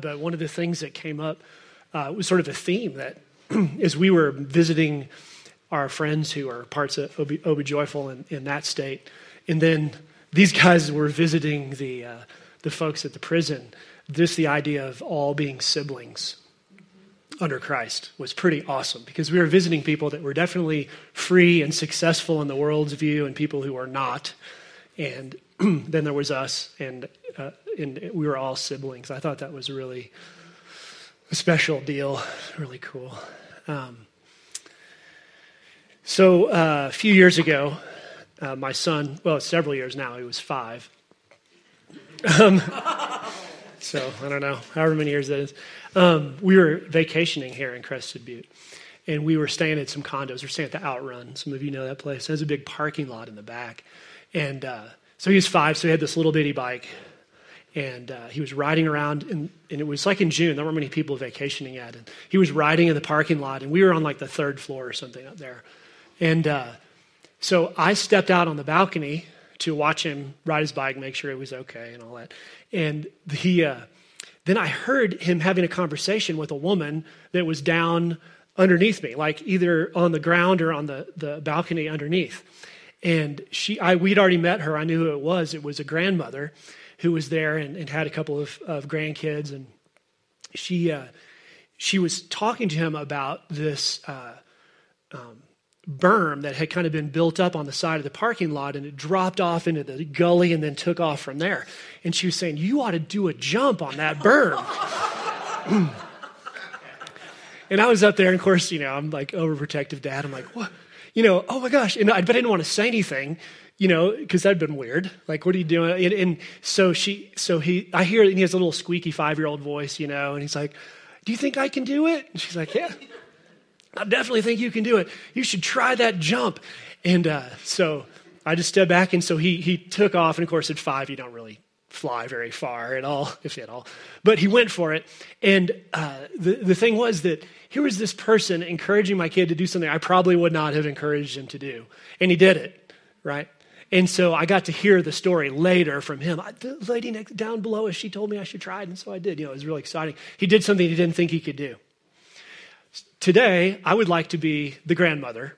But one of the things that came up uh, was sort of a theme that as we were visiting our friends who are parts of Obi, Obi Joyful in, in that state, and then these guys were visiting the, uh, the folks at the prison, just the idea of all being siblings under Christ was pretty awesome because we were visiting people that were definitely free and successful in the world's view and people who are not. And then there was us, and, uh, and we were all siblings. I thought that was really a special deal, really cool. Um, so uh, a few years ago, uh, my son, well, several years now, he was five. Um, so I don't know, however many years that is. Um, we were vacationing here in Crested Butte, and we were staying at some condos. We're staying at the Outrun. Some of you know that place. There's a big parking lot in the back. And uh, so he was five, so he had this little bitty bike. And uh, he was riding around, and, and, it was like in June. There weren't many people vacationing yet. And he was riding in the parking lot, and we were on like the third floor or something up there. And uh, so I stepped out on the balcony to watch him ride his bike, make sure it was okay and all that. And he, uh, then I heard him having a conversation with a woman that was down underneath me, like either on the ground or on the, the balcony underneath. And she, I, we'd already met her. I knew who it was. It was a grandmother who was there and, and had a couple of, of grandkids. And she, uh, she was talking to him about this uh, um, berm that had kind of been built up on the side of the parking lot and it dropped off into the gully and then took off from there. And she was saying, You ought to do a jump on that berm. and I was up there, and of course, you know, I'm like overprotective dad. I'm like, What? You know, oh my gosh. And I, but I didn't want to say anything you know, because that'd been weird. Like, what are you doing? And, and, so she, so he, I hear and he has a little squeaky five year old voice, you know, and he's like, "Do you think I can do it?" And she's like, "Yeah." I definitely think you can do it. You should try that jump. And uh, so I just stepped back, and so he, he took off. And of course, at five, you don't really fly very far at all, if at all. But he went for it. And uh, the, the thing was that here was this person encouraging my kid to do something I probably would not have encouraged him to do. And he did it, right? And so I got to hear the story later from him. The lady next, down below us, she told me I should try it, and so I did. You know, it was really exciting. He did something he didn't think he could do. Today, I would like to be the grandmother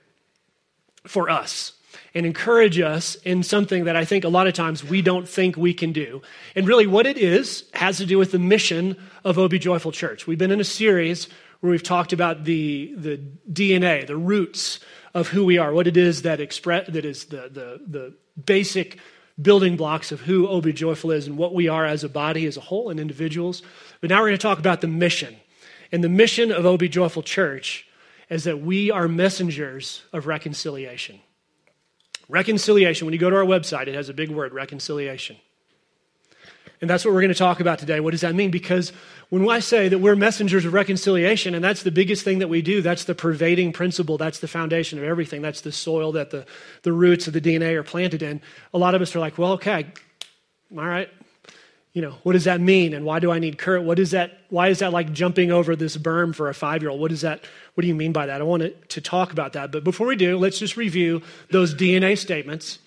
for us and encourage us in something that I think a lot of times we don't think we can do. And really, what it is has to do with the mission of OB Joyful Church. We've been in a series where we've talked about the, the DNA, the roots of who we are, what it is that express that is the, the, the basic building blocks of who OB Joyful is and what we are as a body, as a whole, and individuals. But now we're going to talk about the mission and the mission of OB Joyful Church is that we are messengers of reconciliation. Reconciliation, when you go to our website, it has a big word reconciliation. And that's what we're going to talk about today. What does that mean? Because when I say that we're messengers of reconciliation, and that's the biggest thing that we do, that's the pervading principle, that's the foundation of everything, that's the soil that the, the roots of the DNA are planted in, a lot of us are like, well, okay, all right, you know, what does that mean? And why do I need courage? What is that? Why is that like jumping over this berm for a five year old? What is that? What do you mean by that? I want to talk about that. But before we do, let's just review those DNA statements.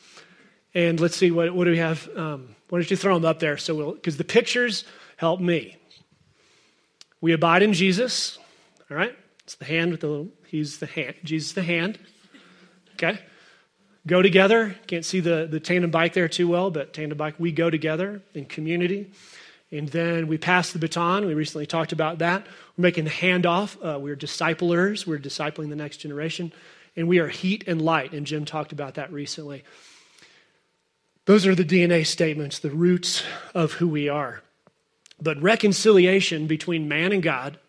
And let's see what, what do we have. Um, why don't you throw them up there? So we'll, because the pictures help me. We abide in Jesus. All right. It's the hand with the little, he's the hand. Jesus the hand. Okay go together. Can't see the, the tandem bike there too well, but tandem bike, we go together in community. And then we pass the baton. We recently talked about that. We're making the handoff. Uh, we're disciplers. We're discipling the next generation. And we are heat and light. And Jim talked about that recently. Those are the DNA statements, the roots of who we are. But reconciliation between man and God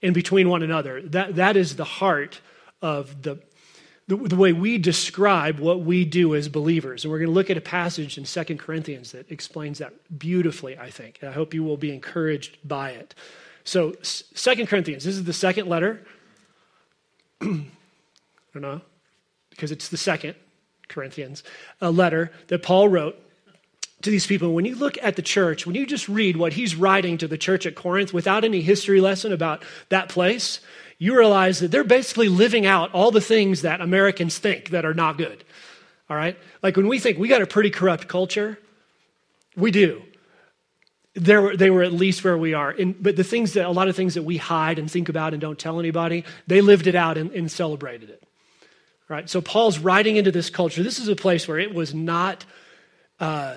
and between one another, that, that is the heart of the the, the way we describe what we do as believers. And we're going to look at a passage in Second Corinthians that explains that beautifully, I think. And I hope you will be encouraged by it. So, Second Corinthians, this is the second letter. I don't know, because it's the second Corinthians, a letter that Paul wrote to these people. When you look at the church, when you just read what he's writing to the church at Corinth without any history lesson about that place, you realize that they're basically living out all the things that Americans think that are not good. All right? Like when we think we got a pretty corrupt culture, we do. There, they were at least where we are. But the things that, a lot of things that we hide and think about and don't tell anybody, they lived it out and, and celebrated it. Right? So Paul's writing into this culture. This is a place where it was not, uh,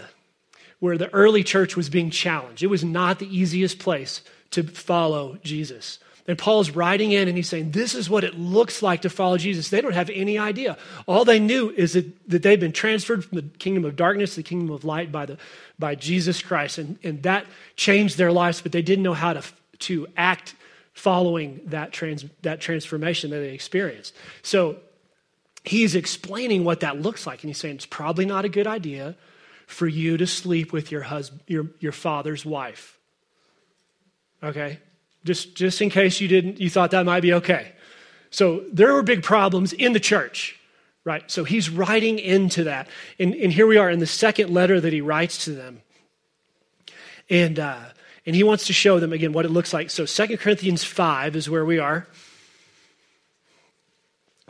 where the early church was being challenged. It was not the easiest place to follow Jesus. And Paul's writing in and he's saying, This is what it looks like to follow Jesus. They don't have any idea. All they knew is that, that they've been transferred from the kingdom of darkness to the kingdom of light by, the, by Jesus Christ. And, and that changed their lives, but they didn't know how to, to act following that, trans, that transformation that they experienced. So he's explaining what that looks like. And he's saying, It's probably not a good idea for you to sleep with your, husband, your, your father's wife. Okay? Just, just in case you didn't, you thought that might be okay. So there were big problems in the church, right? So he's writing into that. And, and here we are in the second letter that he writes to them. And, uh, and he wants to show them again what it looks like. So Second Corinthians 5 is where we are.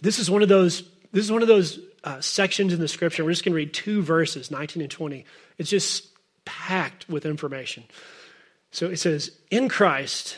This is one of those, this is one of those uh, sections in the scripture. We're just going to read two verses, 19 and 20. It's just packed with information. So it says, In Christ,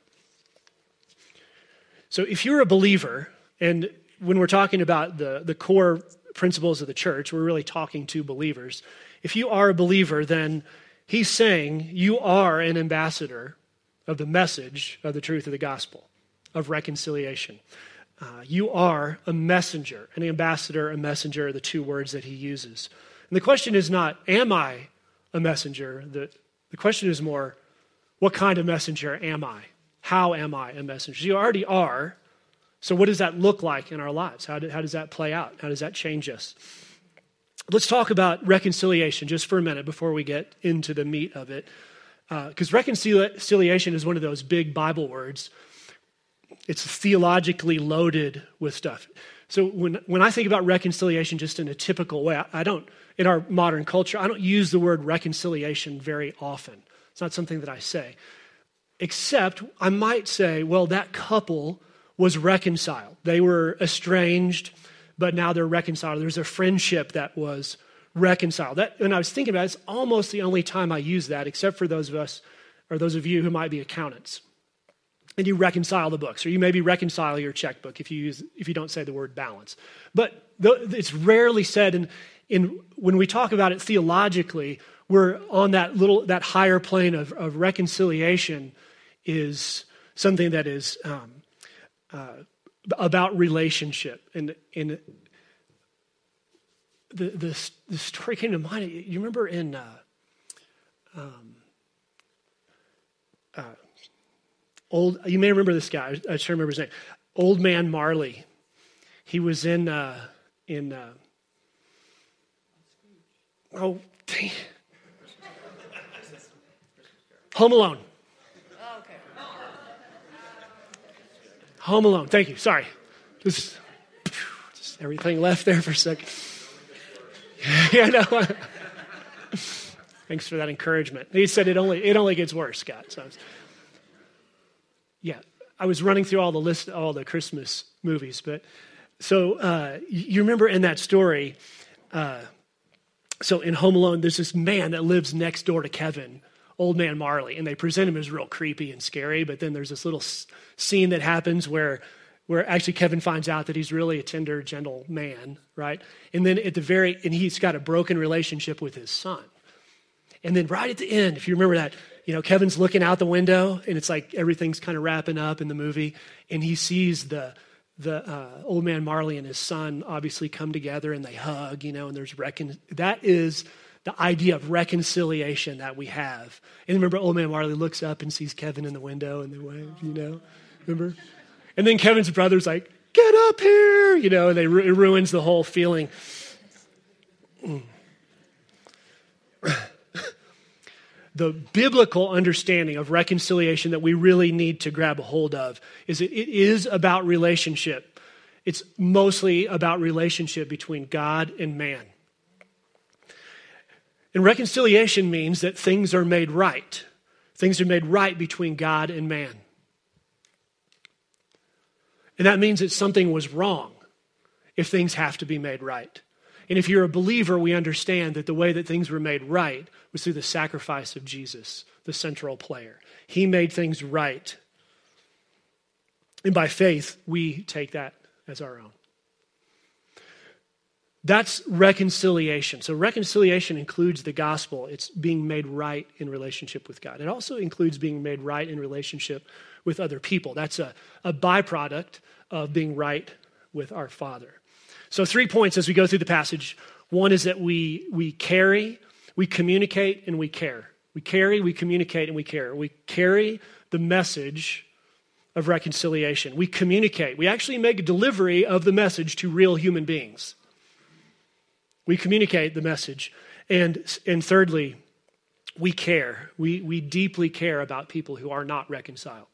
So if you're a believer, and when we're talking about the, the core principles of the church, we're really talking to believers. If you are a believer, then he's saying you are an ambassador of the message of the truth of the gospel, of reconciliation. Uh, you are a messenger. An ambassador, a messenger are the two words that he uses. And the question is not, am I a messenger? The, the question is more, what kind of messenger am I? How am I a messenger? You already are. So, what does that look like in our lives? How, do, how does that play out? How does that change us? Let's talk about reconciliation just for a minute before we get into the meat of it. Because uh, reconciliation is one of those big Bible words. It's theologically loaded with stuff. So when, when I think about reconciliation just in a typical way, I, I don't, in our modern culture, I don't use the word reconciliation very often. It's not something that I say except I might say, well, that couple was reconciled. They were estranged, but now they're reconciled. There's a friendship that was reconciled. That, and I was thinking about it, it's almost the only time I use that, except for those of us or those of you who might be accountants. And you reconcile the books, or you maybe reconcile your checkbook if you use if you don't say the word balance. But it's rarely said, and in, when we talk about it theologically, we're on that little that higher plane of, of reconciliation is something that is um, uh, about relationship. And, and the, the, the, story came to mind. You remember in uh, um, uh, old, you may remember this guy. I just don't remember his name. Old Man Marley. He was in uh, in uh, oh, dang. Home Alone. Home Alone. Thank you. Sorry. Just, just everything left there for a second. yeah, no. Thanks for that encouragement. He said it only it only gets worse, Scott. So, yeah, I was running through all the list, all the Christmas movies, but so uh, you remember in that story. Uh, so in Home Alone, there's this man that lives next door to Kevin, old man Marley, and they present him as real creepy and scary. But then there's this little scene that happens where where actually Kevin finds out that he's really a tender, gentle man, right? And then at the very and he's got a broken relationship with his son. And then right at the end, if you remember that, you know, Kevin's looking out the window and it's like everything's kind of wrapping up in the movie, and he sees the the uh, old man Marley and his son obviously come together and they hug, you know, and there's recon. That is the idea of reconciliation that we have. And remember, old man Marley looks up and sees Kevin in the window and they wave, you know? Remember? And then Kevin's brother's like, get up here, you know, and they, it ruins the whole feeling. the biblical understanding of reconciliation that we really need to grab a hold of is that it is about relationship. It's mostly about relationship between God and man. And reconciliation means that things are made right. Things are made right between God and man. And that means that something was wrong if things have to be made right. And if you're a believer, we understand that the way that things were made right was through the sacrifice of Jesus, the central player. He made things right. And by faith, we take that as our own. That's reconciliation. So, reconciliation includes the gospel. It's being made right in relationship with God. It also includes being made right in relationship with other people. That's a, a byproduct of being right with our Father. So, three points as we go through the passage. One is that we, we carry, we communicate, and we care. We carry, we communicate, and we care. We carry the message of reconciliation. We communicate. We actually make a delivery of the message to real human beings. We communicate the message. And, and thirdly, we care. We, we deeply care about people who are not reconciled.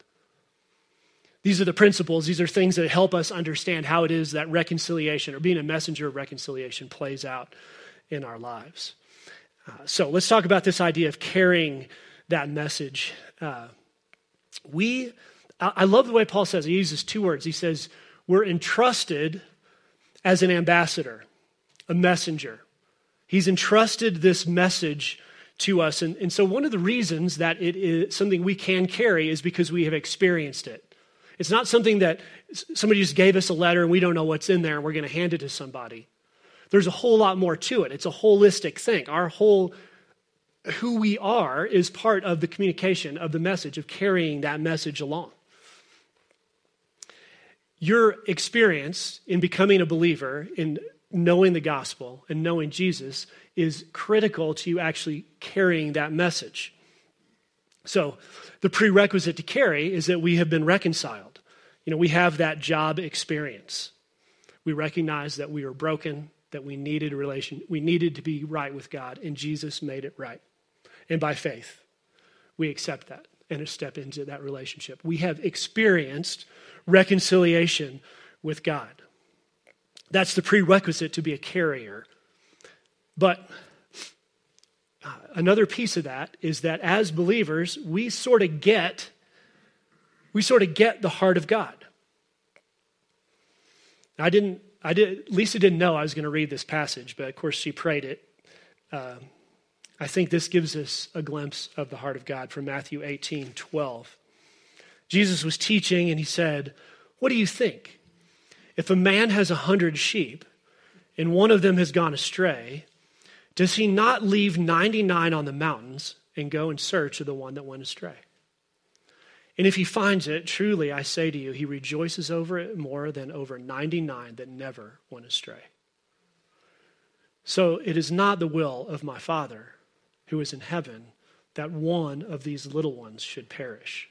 These are the principles, these are things that help us understand how it is that reconciliation or being a messenger of reconciliation plays out in our lives. Uh, so let's talk about this idea of carrying that message. Uh, we, I love the way Paul says, he uses two words. He says, We're entrusted as an ambassador a messenger. He's entrusted this message to us. And, and so, one of the reasons that it is something we can carry is because we have experienced it. It's not something that somebody just gave us a letter and we don't know what's in there and we're going to hand it to somebody. There's a whole lot more to it. It's a holistic thing. Our whole who we are is part of the communication of the message, of carrying that message along. Your experience in becoming a believer, in knowing the gospel and knowing Jesus is critical to you actually carrying that message. So, the prerequisite to carry is that we have been reconciled. You know, we have that job experience. We recognize that we were broken, that we needed a relation, we needed to be right with God, and Jesus made it right. And by faith, we accept that and step into that relationship. We have experienced reconciliation with God. That's the prerequisite to be a carrier. But uh, another piece of that is that as believers, we sort of get we sort of get the heart of God. I didn't I did Lisa didn't know I was going to read this passage, but of course she prayed it. Uh, I think this gives us a glimpse of the heart of God from Matthew 18, 12. Jesus was teaching and he said, What do you think? If a man has a hundred sheep and one of them has gone astray, does he not leave 99 on the mountains and go in search of the one that went astray? And if he finds it, truly I say to you, he rejoices over it more than over 99 that never went astray. So it is not the will of my Father who is in heaven that one of these little ones should perish.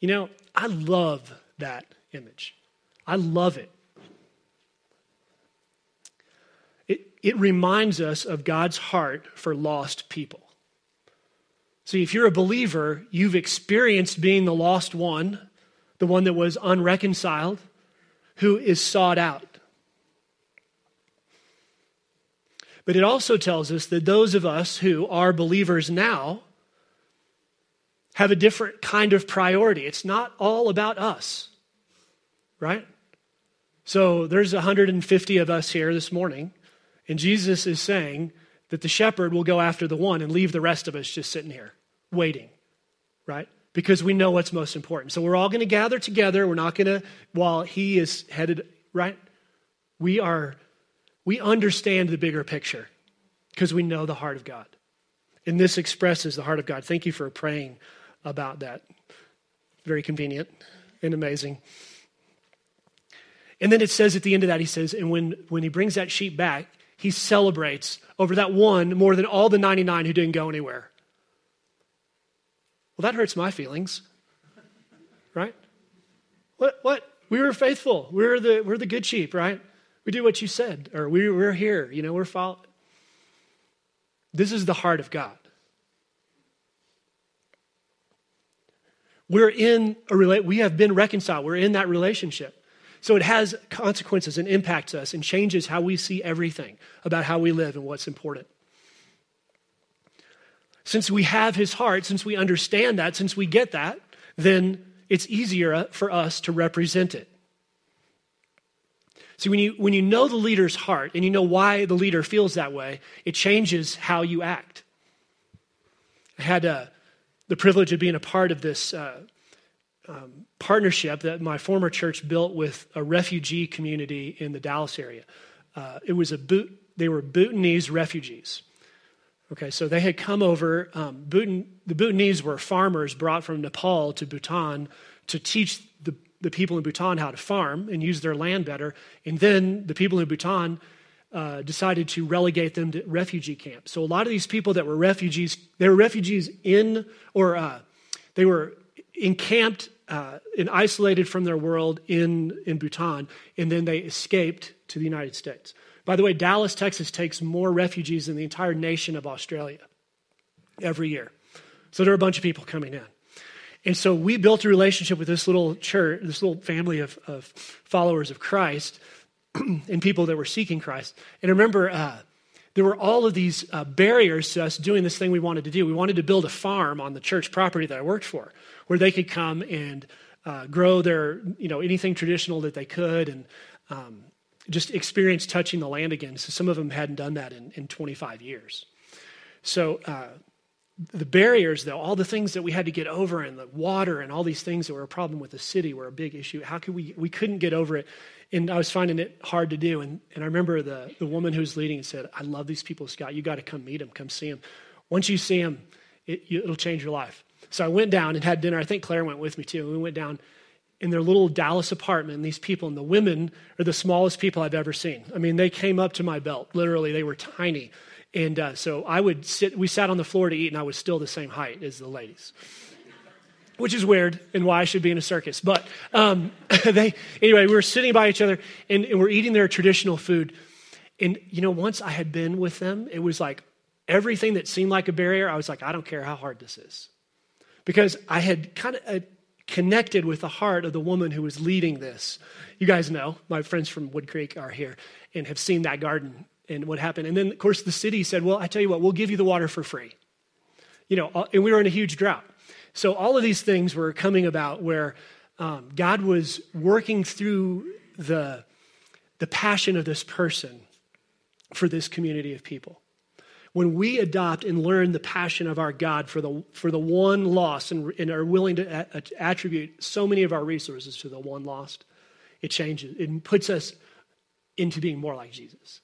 You know, I love that image. I love it. It, it reminds us of God's heart for lost people. See, if you're a believer, you've experienced being the lost one, the one that was unreconciled, who is sought out. But it also tells us that those of us who are believers now have a different kind of priority. It's not all about us right? So there's 150 of us here this morning, and Jesus is saying that the shepherd will go after the one and leave the rest of us just sitting here waiting, right? Because we know what's most important. So we're all going to gather together. We're not going to, while he is headed, right? We are, we understand the bigger picture because we know the heart of God. And this expresses the heart of God. Thank you for praying about that. Very convenient and amazing. And then it says at the end of that, he says, and when, when he brings that sheep back, he celebrates over that one more than all the 99 who didn't go anywhere. Well, that hurts my feelings, right? What? What? We were faithful. We're the, we're the good sheep, right? We do what you said, or we, we're here, you know, we're following. This is the heart of God. We're in a we have been reconciled. We're in that relationship. So it has consequences and impacts us and changes how we see everything about how we live and what's important. Since we have his heart, since we understand that, since we get that, then it's easier for us to represent it. See, when you, when you know the leader's heart and you know why the leader feels that way, it changes how you act. I had uh, the privilege of being a part of this uh, um, partnership that my former church built with a refugee community in the Dallas area. Uh, it was a boot, they were Bhutanese refugees. Okay, so they had come over. Um, Bhutan, the Bhutanese were farmers brought from Nepal to Bhutan to teach the, the people in Bhutan how to farm and use their land better. And then the people in Bhutan uh, decided to relegate them to refugee camps. So a lot of these people that were refugees, they were refugees in, or uh, they were encamped uh, and isolated from their world in, in Bhutan, and then they escaped to the United States. By the way, Dallas, Texas takes more refugees than the entire nation of Australia every year. So there are a bunch of people coming in. And so we built a relationship with this little church, this little family of, of followers of Christ and people that were seeking Christ. And I remember, uh, there were all of these uh, barriers to us doing this thing we wanted to do. We wanted to build a farm on the church property that I worked for, where they could come and uh, grow their, you know, anything traditional that they could, and um, just experience touching the land again. So some of them hadn't done that in, in 25 years. So uh, the barriers, though, all the things that we had to get over, and the water, and all these things that were a problem with the city were a big issue. How could we? We couldn't get over it, and I was finding it hard to do. And, and I remember the the woman who was leading said, "I love these people, Scott. You got to come meet them, come see them. Once you see them, it, it'll change your life." So I went down and had dinner. I think Claire went with me too. We went down in their little Dallas apartment, and these people, and the women are the smallest people I've ever seen. I mean, they came up to my belt. Literally, they were tiny. And uh, so I would sit, we sat on the floor to eat, and I was still the same height as the ladies, which is weird and why I should be in a circus. But um, they, anyway, we were sitting by each other and, and we're eating their traditional food. And, you know, once I had been with them, it was like everything that seemed like a barrier, I was like, I don't care how hard this is. Because I had kind of uh, connected with the heart of the woman who was leading this. You guys know, my friends from Wood Creek are here and have seen that garden and what happened. And then, of course, the city said, Well, I tell you what, we'll give you the water for free. You know, uh, and we were in a huge drought. So all of these things were coming about where um, God was working through the, the passion of this person for this community of people. When we adopt and learn the passion of our God for the, for the one lost and, and are willing to a, attribute so many of our resources to the one lost, it changes. It puts us into being more like Jesus.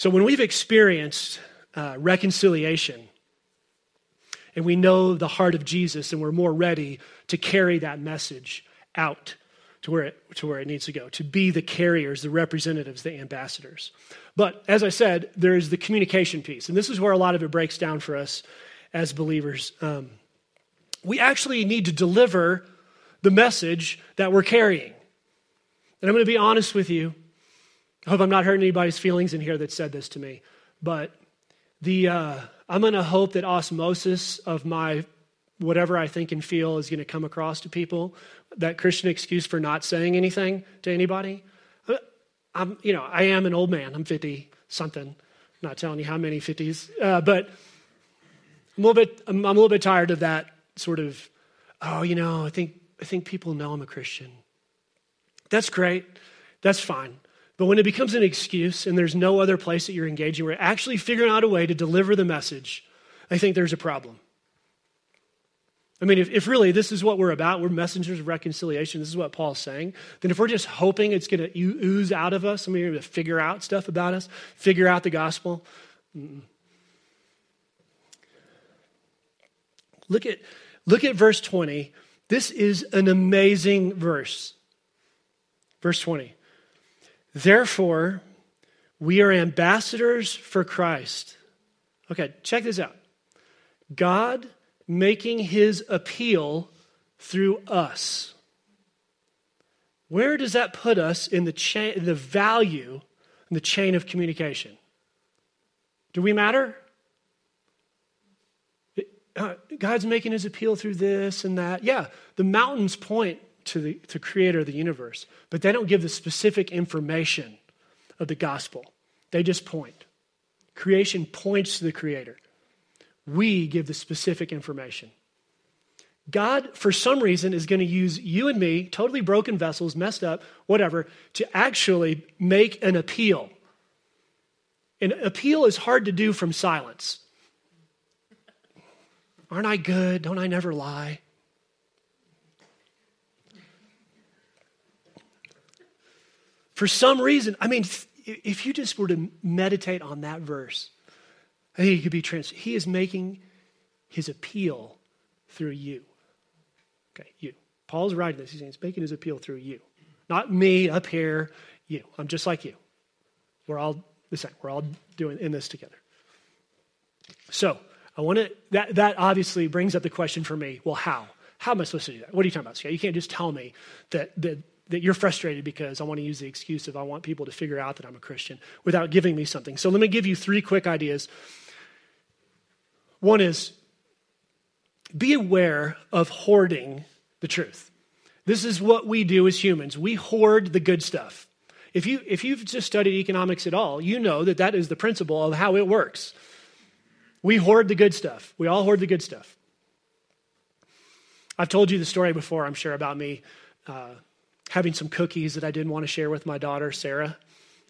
So when we've experienced uh, reconciliation and we know the heart of Jesus and we're more ready to carry that message out to where it, to where it needs to go, to be the carriers, the representatives, the ambassadors. But as I said, there's the communication piece, and this is where a lot of it breaks down for us as believers. Um, we actually need to deliver the message that we're carrying. And I'm going to be honest with you. I hope I'm not hurting anybody's feelings in here that said this to me, but the uh, I'm going to hope that osmosis of my whatever I think and feel is going to come across to people. That Christian excuse for not saying anything to anybody. Uh, I'm, you know, I am an old man. I'm 50 something. not telling you how many 50s, uh, but I'm a little bit. I'm, I'm a little bit tired of that sort of. Oh, you know, I think I think people know I'm a Christian. That's great. That's fine. But when it becomes an excuse and there's no other place that you're engaging, we're actually figuring out a way to deliver the message, I think there's a problem. I mean, if, if really this is what we're about, we're messengers of reconciliation, this is what Paul's saying, then if we're just hoping it's going to ooze out of us, I somebody to figure out stuff about us, figure out the gospel, look at, look at verse 20. This is an amazing verse. Verse 20. Therefore, we are ambassadors for Christ. Okay, check this out. God making his appeal through us. Where does that put us in the chain, the value in the chain of communication? Do we matter? Uh, God's making his appeal through this and that. Yeah, the mountains point to the to creator of the universe, but they don't give the specific information of the gospel. They just point. Creation points to the creator. We give the specific information. God, for some reason, is going to use you and me, totally broken vessels, messed up, whatever, to actually make an appeal. An appeal is hard to do from silence. Aren't I good? Don't I never lie? For some reason, I mean, if you just were to meditate on that verse, I think it could be trans. He is making his appeal through you. Okay, you. Paul's writing this. He's saying he's making his appeal through you. Not me up here, you. I'm just like you. We're all the same. We're all doing in this together. So I want to that that obviously brings up the question for me, well, how? How am I supposed to do that? What are you talking about? Scott? You can't just tell me that that that you're frustrated because I want to use the excuse of I want people to figure out that I'm a Christian without giving me something. So let me give you three quick ideas. One is be aware of hoarding the truth. This is what we do as humans. We hoard the good stuff. If, you, if you've just studied economics at all, you know that that is the principle of how it works. We hoard the good stuff. We all hoard the good stuff. I've told you the story before, I'm sure, about me uh, having some cookies that I didn't want to share with my daughter, Sarah,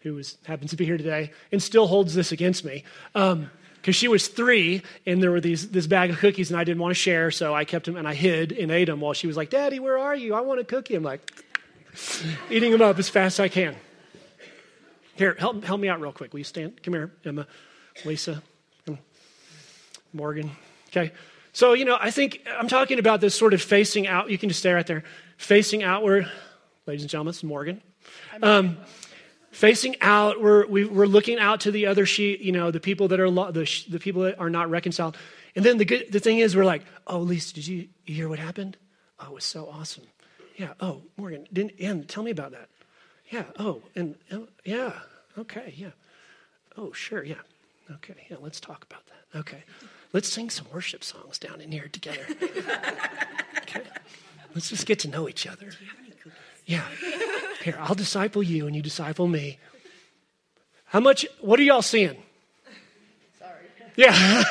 who was, happens to be here today, and still holds this against me. Um, because she was three and there were these this bag of cookies and I didn't want to share, so I kept them and I hid and ate them while she was like, "Daddy, where are you? I want a cookie." I'm like, eating them up as fast as I can. Here, help help me out real quick. Will you stand? Come here, Emma, Lisa, Morgan. Okay. So, you know, I think I'm talking about this sort of facing out. You can just stay right there. Facing outward. Ladies and gentlemen, this is Morgan. Um, facing out we're, we, are we are looking out to the other sheet you know the people that are lo- the, the people that are not reconciled. And then the good the thing is we're like oh lisa did you, you hear what happened? Oh it was so awesome. Yeah oh morgan didn't and tell me about that. Yeah oh and oh, yeah okay yeah. Oh sure yeah. Okay yeah let's talk about that. Okay let's sing some worship songs down in here together. Okay let's just get to know each other yeah. Here, I'll disciple you and you disciple me. How much, what are y'all seeing? Sorry. Yeah.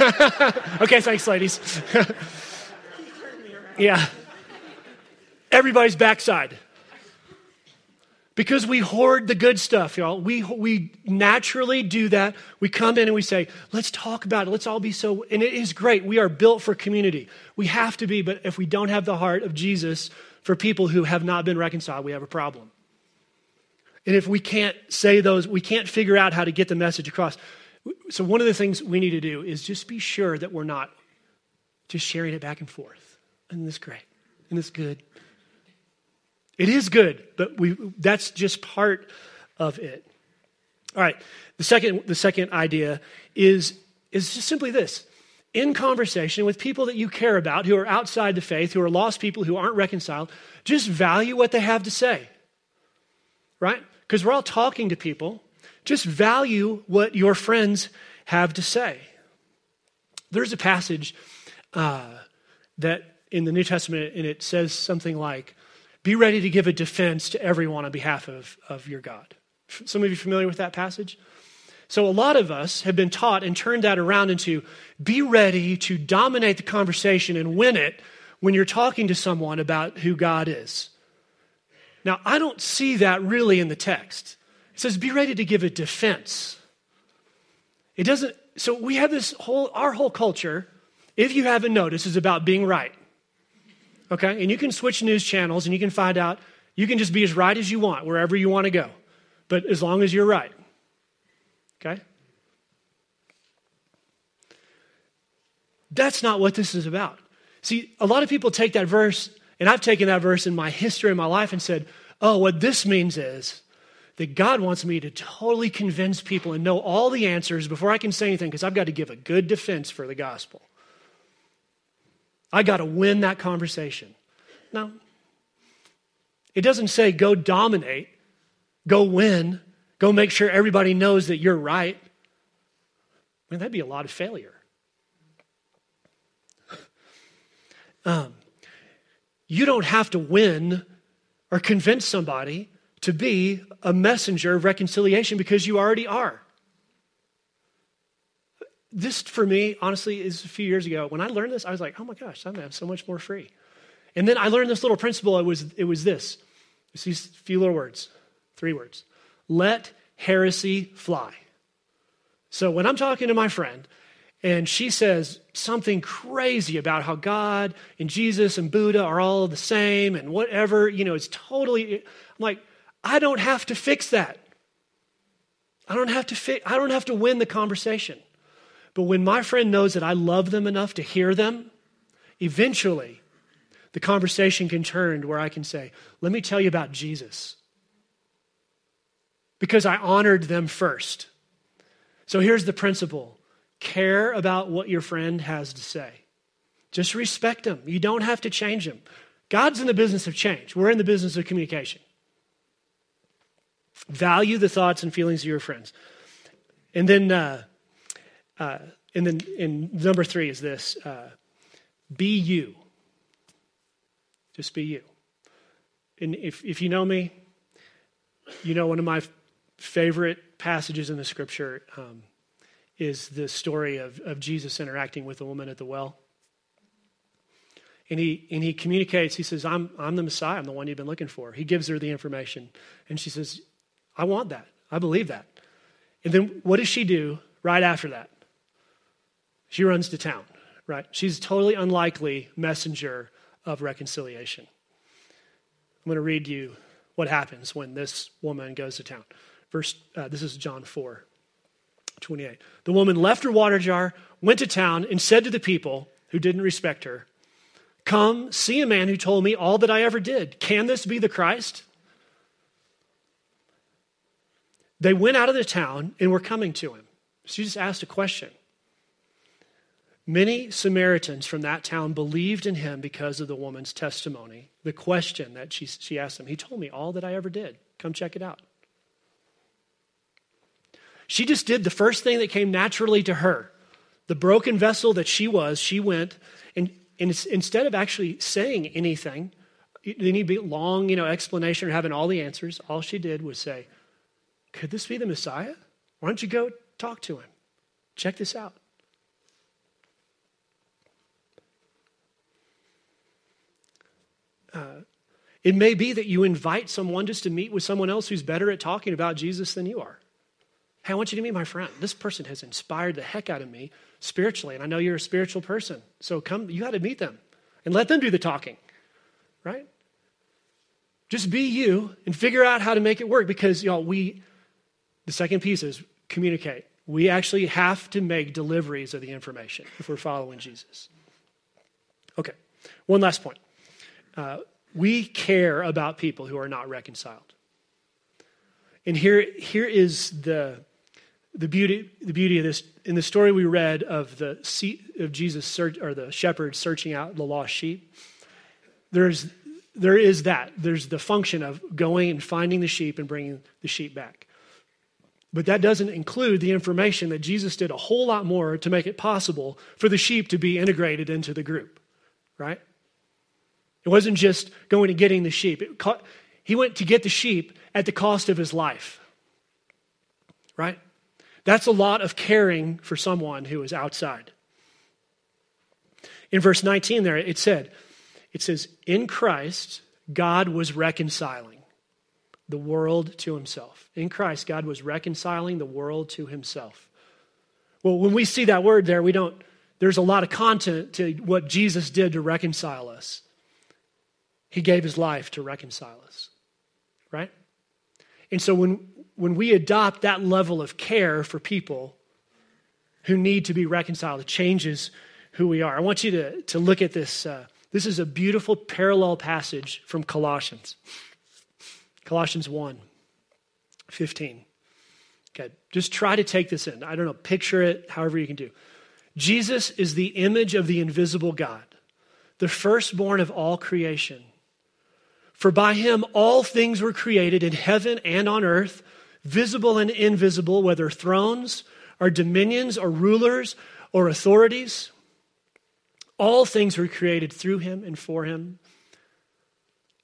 okay, thanks, ladies. yeah. Everybody's backside. Because we hoard the good stuff, y'all. We, we naturally do that. We come in and we say, let's talk about it. Let's all be so. And it is great. We are built for community. We have to be, but if we don't have the heart of Jesus, for people who have not been reconciled, we have a problem. And if we can't say those, we can't figure out how to get the message across. So, one of the things we need to do is just be sure that we're not just sharing it back and forth. Isn't this great? Isn't this good? It is good, but we, that's just part of it. All right, the second, the second idea is, is just simply this in conversation with people that you care about who are outside the faith, who are lost people who aren't reconciled, just value what they have to say. Right? Because we're all talking to people. Just value what your friends have to say. There's a passage uh, that in the New Testament, and it says something like, Be ready to give a defense to everyone on behalf of, of your God. Some of you familiar with that passage? So, a lot of us have been taught and turned that around into be ready to dominate the conversation and win it when you're talking to someone about who God is. Now, I don't see that really in the text. It says be ready to give a defense. It doesn't, so we have this whole, our whole culture, if you haven't noticed, is about being right. Okay? And you can switch news channels and you can find out, you can just be as right as you want wherever you want to go. But as long as you're right. Okay? That's not what this is about. See, a lot of people take that verse, and I've taken that verse in my history in my life and said, oh, what this means is that God wants me to totally convince people and know all the answers before I can say anything because I've got to give a good defense for the gospel. I got to win that conversation. No. It doesn't say go dominate, go win, Go make sure everybody knows that you're right. mean, that'd be a lot of failure. Um, you don't have to win or convince somebody to be a messenger of reconciliation because you already are. This, for me, honestly, is a few years ago. When I learned this, I was like, oh my gosh, I'm have so much more free. And then I learned this little principle. It was, it was this. It's these few little words, three words. Let heresy fly. So when I'm talking to my friend and she says something crazy about how God and Jesus and Buddha are all the same and whatever, you know, it's totally, I'm like, I don't have to fix that. I don't have to fi- I don't have to win the conversation. But when my friend knows that I love them enough to hear them, eventually the conversation can turn where I can say, Let me tell you about Jesus. Because I honored them first. So here's the principle care about what your friend has to say. Just respect them. You don't have to change them. God's in the business of change, we're in the business of communication. Value the thoughts and feelings of your friends. And then, uh, uh, and then and number three is this uh, be you. Just be you. And if, if you know me, you know one of my favorite passages in the scripture um, is the story of, of Jesus interacting with the woman at the well. And he, and he communicates, he says, I'm, I'm the Messiah, I'm the one you've been looking for. He gives her the information. And she says, I want that. I believe that. And then what does she do right after that? She runs to town, right? She's a totally unlikely messenger of reconciliation. I'm going to read you what happens when this woman goes to town. Verse, uh, this is John 4, 28. The woman left her water jar, went to town, and said to the people who didn't respect her, Come, see a man who told me all that I ever did. Can this be the Christ? They went out of the town and were coming to him. She just asked a question. Many Samaritans from that town believed in him because of the woman's testimony. The question that she, she asked him, He told me all that I ever did. Come check it out. She just did the first thing that came naturally to her. The broken vessel that she was, she went, and, and instead of actually saying anything, any long you know, explanation or having all the answers, all she did was say, could this be the Messiah? Why don't you go talk to him? Check this out. Uh, it may be that you invite someone just to meet with someone else who's better at talking about Jesus than you are. Hey, I want you to meet my friend. This person has inspired the heck out of me spiritually, and I know you're a spiritual person. So come, you got to meet them and let them do the talking, right? Just be you and figure out how to make it work because, y'all, we the second piece is communicate. We actually have to make deliveries of the information if we're following Jesus. Okay, one last point. Uh, we care about people who are not reconciled. And here, here is the, the, beauty, the beauty of this. In the story we read of, the seat of Jesus, search, or the shepherd searching out the lost sheep, there's, there is that. There's the function of going and finding the sheep and bringing the sheep back. But that doesn't include the information that Jesus did a whole lot more to make it possible for the sheep to be integrated into the group, right? It wasn't just going and getting the sheep. He went to get the sheep at the cost of his life, right? That's a lot of caring for someone who is outside. In verse 19 there, it said, it says, In Christ, God was reconciling the world to himself. In Christ, God was reconciling the world to himself. Well, when we see that word there, we don't, there's a lot of content to what Jesus did to reconcile us. He gave his life to reconcile us, right? And so when, when we adopt that level of care for people who need to be reconciled, it changes who we are. I want you to, to look at this. Uh, this is a beautiful parallel passage from Colossians. Colossians 1 15. Okay, just try to take this in. I don't know, picture it however you can do. Jesus is the image of the invisible God, the firstborn of all creation. For by him all things were created in heaven and on earth, visible and invisible, whether thrones or dominions or rulers or authorities. All things were created through him and for him.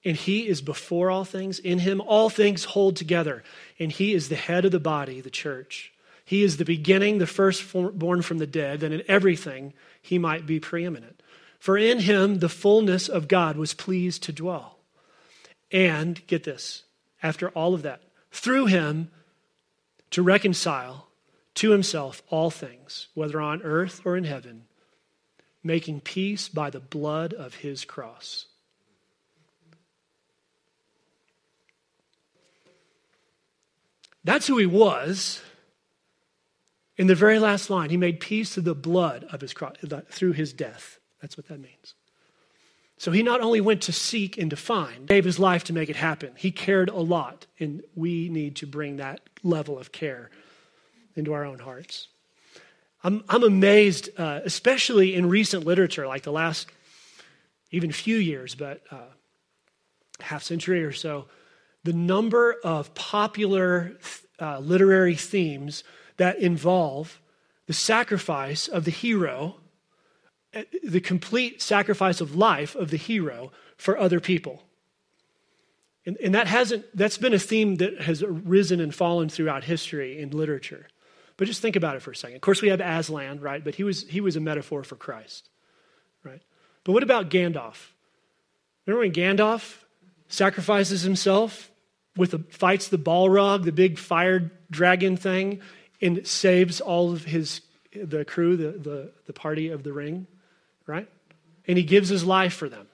And he is before all things. In him, all things hold together. And he is the head of the body, the church. He is the beginning, the firstborn from the dead, that in everything he might be preeminent. For in him the fullness of God was pleased to dwell. And, get this, after all of that, through him to reconcile to himself all things, whether on earth or in heaven, making peace by the blood of his cross. That's who he was. In the very last line, he made peace through the blood of his cross, through his death. That's what that means. So he not only went to seek and to find, gave his life to make it happen. He cared a lot, and we need to bring that level of care into our own hearts. I'm, I'm amazed, uh, especially in recent literature, like the last even few years, but uh, half century or so, the number of popular uh, literary themes that involve the sacrifice of the hero, the complete sacrifice of life of the hero for other people. And, and that hasn't, that's been a theme that has risen and fallen throughout history in literature. But just think about it for a second. Of course, we have Aslan, right? But he was, he was a metaphor for Christ, right? But what about Gandalf? Remember when Gandalf sacrifices himself with the, fights the Balrog, the big fire dragon thing, and saves all of his the crew, the, the, the party of the ring, right? And he gives his life for them.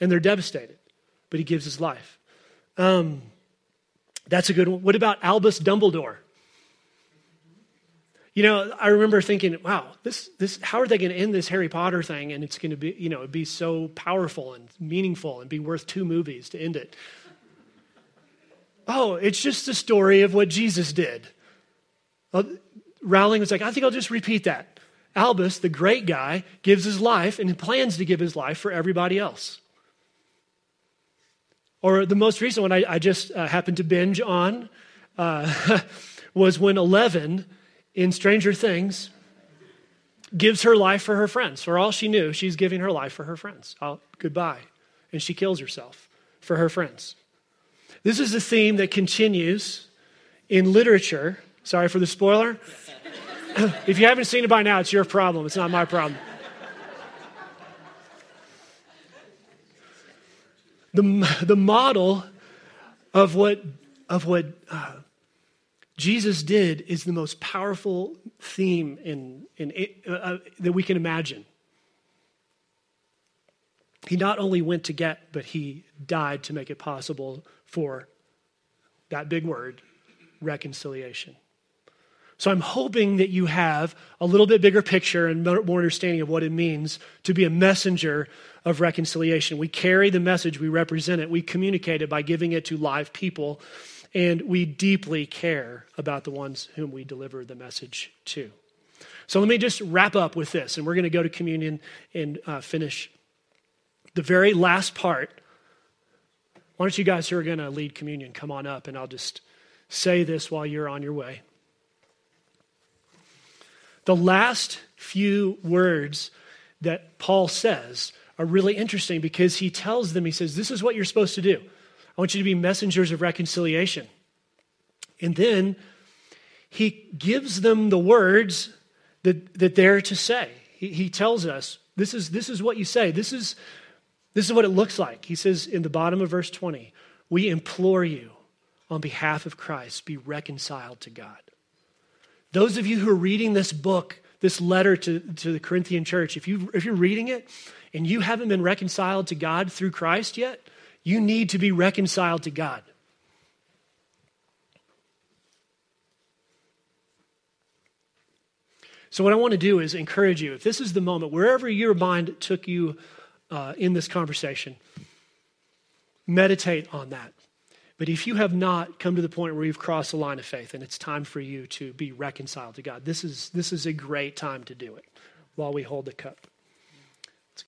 And they're devastated, but he gives his life. Um, that's a good one. What about Albus Dumbledore? You know, I remember thinking, wow, this, this, how are they going to end this Harry Potter thing? And it's going to be, you know, be so powerful and meaningful and be worth two movies to end it. Oh, it's just the story of what Jesus did. Rowling was like, I think I'll just repeat that. Albus, the great guy, gives his life and plans to give his life for everybody else. Or the most recent one I, I just uh, happened to binge on uh, was when Eleven in Stranger Things gives her life for her friends. For all she knew, she's giving her life for her friends. Oh, goodbye. And she kills herself for her friends. This is a theme that continues in literature. Sorry for the spoiler. if you haven't seen it by now, it's your problem. It's not my problem. The, the model of what, of what uh, Jesus did is the most powerful theme in, in, uh, uh, that we can imagine. He not only went to get, but he died to make it possible for that big word, reconciliation. So I'm hoping that you have a little bit bigger picture and more understanding of what it means to be a messenger of reconciliation. We carry the message, we represent it, we communicate it by giving it to live people and we deeply care about the ones whom we deliver the message to. So let me just wrap up with this, and we're going to go to communion and uh, finish the very last part. Why don't you guys who are going to lead communion come on up, and I'll just say this while you're on your way. The last few words that Paul says are really interesting because he tells them, he says, This is what you're supposed to do. I want you to be messengers of reconciliation. And then he gives them the words that, that they're to say. He, he tells us, this is, this is what you say. This is, this is what it looks like. He says in the bottom of verse 20, we implore you on behalf of Christ, be reconciled to God. Those of you who are reading this book, this letter to, to the Corinthian church, if, you, if you're reading it and you haven't been reconciled to God through Christ yet, you need to be reconciled to God. So, what I want to do is encourage you, if this is the moment, wherever your mind took you uh, in this conversation, meditate on that. But if you have not come to the point where you've crossed the line of faith and it's time for you to be reconciled to God, this is, this is a great time to do it while we hold the cup.